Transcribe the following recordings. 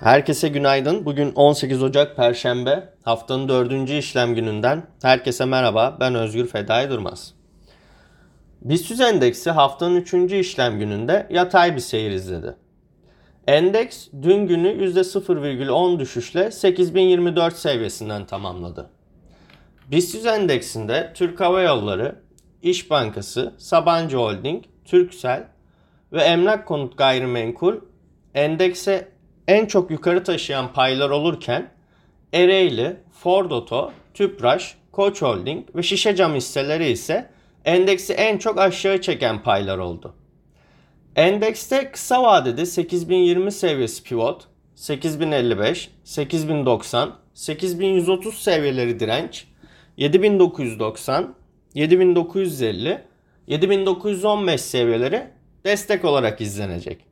Herkese günaydın. Bugün 18 Ocak Perşembe. Haftanın dördüncü işlem gününden. Herkese merhaba. Ben Özgür Fedai Durmaz. BIST endeksi haftanın üçüncü işlem gününde yatay bir seyir izledi. Endeks dün günü %0,10 düşüşle 8024 seviyesinden tamamladı. BIST endeksinde Türk Hava Yolları, İş Bankası, Sabancı Holding, Türksel ve Emlak Konut Gayrimenkul endekse en çok yukarı taşıyan paylar olurken Ereğli, Ford Oto, Tüpraş, Koç Holding ve Şişe Cam hisseleri ise endeksi en çok aşağı çeken paylar oldu. Endekste kısa vadede 8020 seviyesi pivot, 8055, 8090, 8130 seviyeleri direnç, 7990, 7950, 7915 seviyeleri destek olarak izlenecek.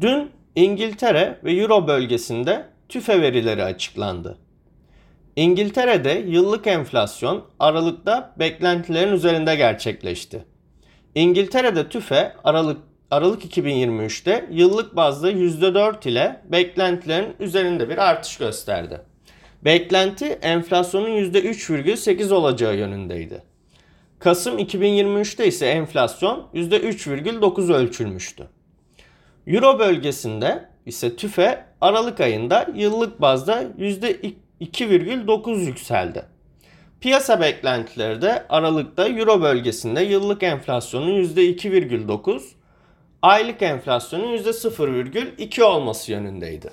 Dün İngiltere ve Euro bölgesinde tüfe verileri açıklandı. İngiltere'de yıllık enflasyon Aralık'ta beklentilerin üzerinde gerçekleşti. İngiltere'de tüfe Aralık Aralık 2023'te yıllık bazda %4 ile beklentilerin üzerinde bir artış gösterdi. Beklenti enflasyonun %3,8 olacağı yönündeydi. Kasım 2023'te ise enflasyon %3,9 ölçülmüştü. Euro bölgesinde ise tüfe Aralık ayında yıllık bazda %2,9 yükseldi. Piyasa beklentileri de Aralık'ta Euro bölgesinde yıllık enflasyonun %2,9, aylık enflasyonun %0,2 olması yönündeydi.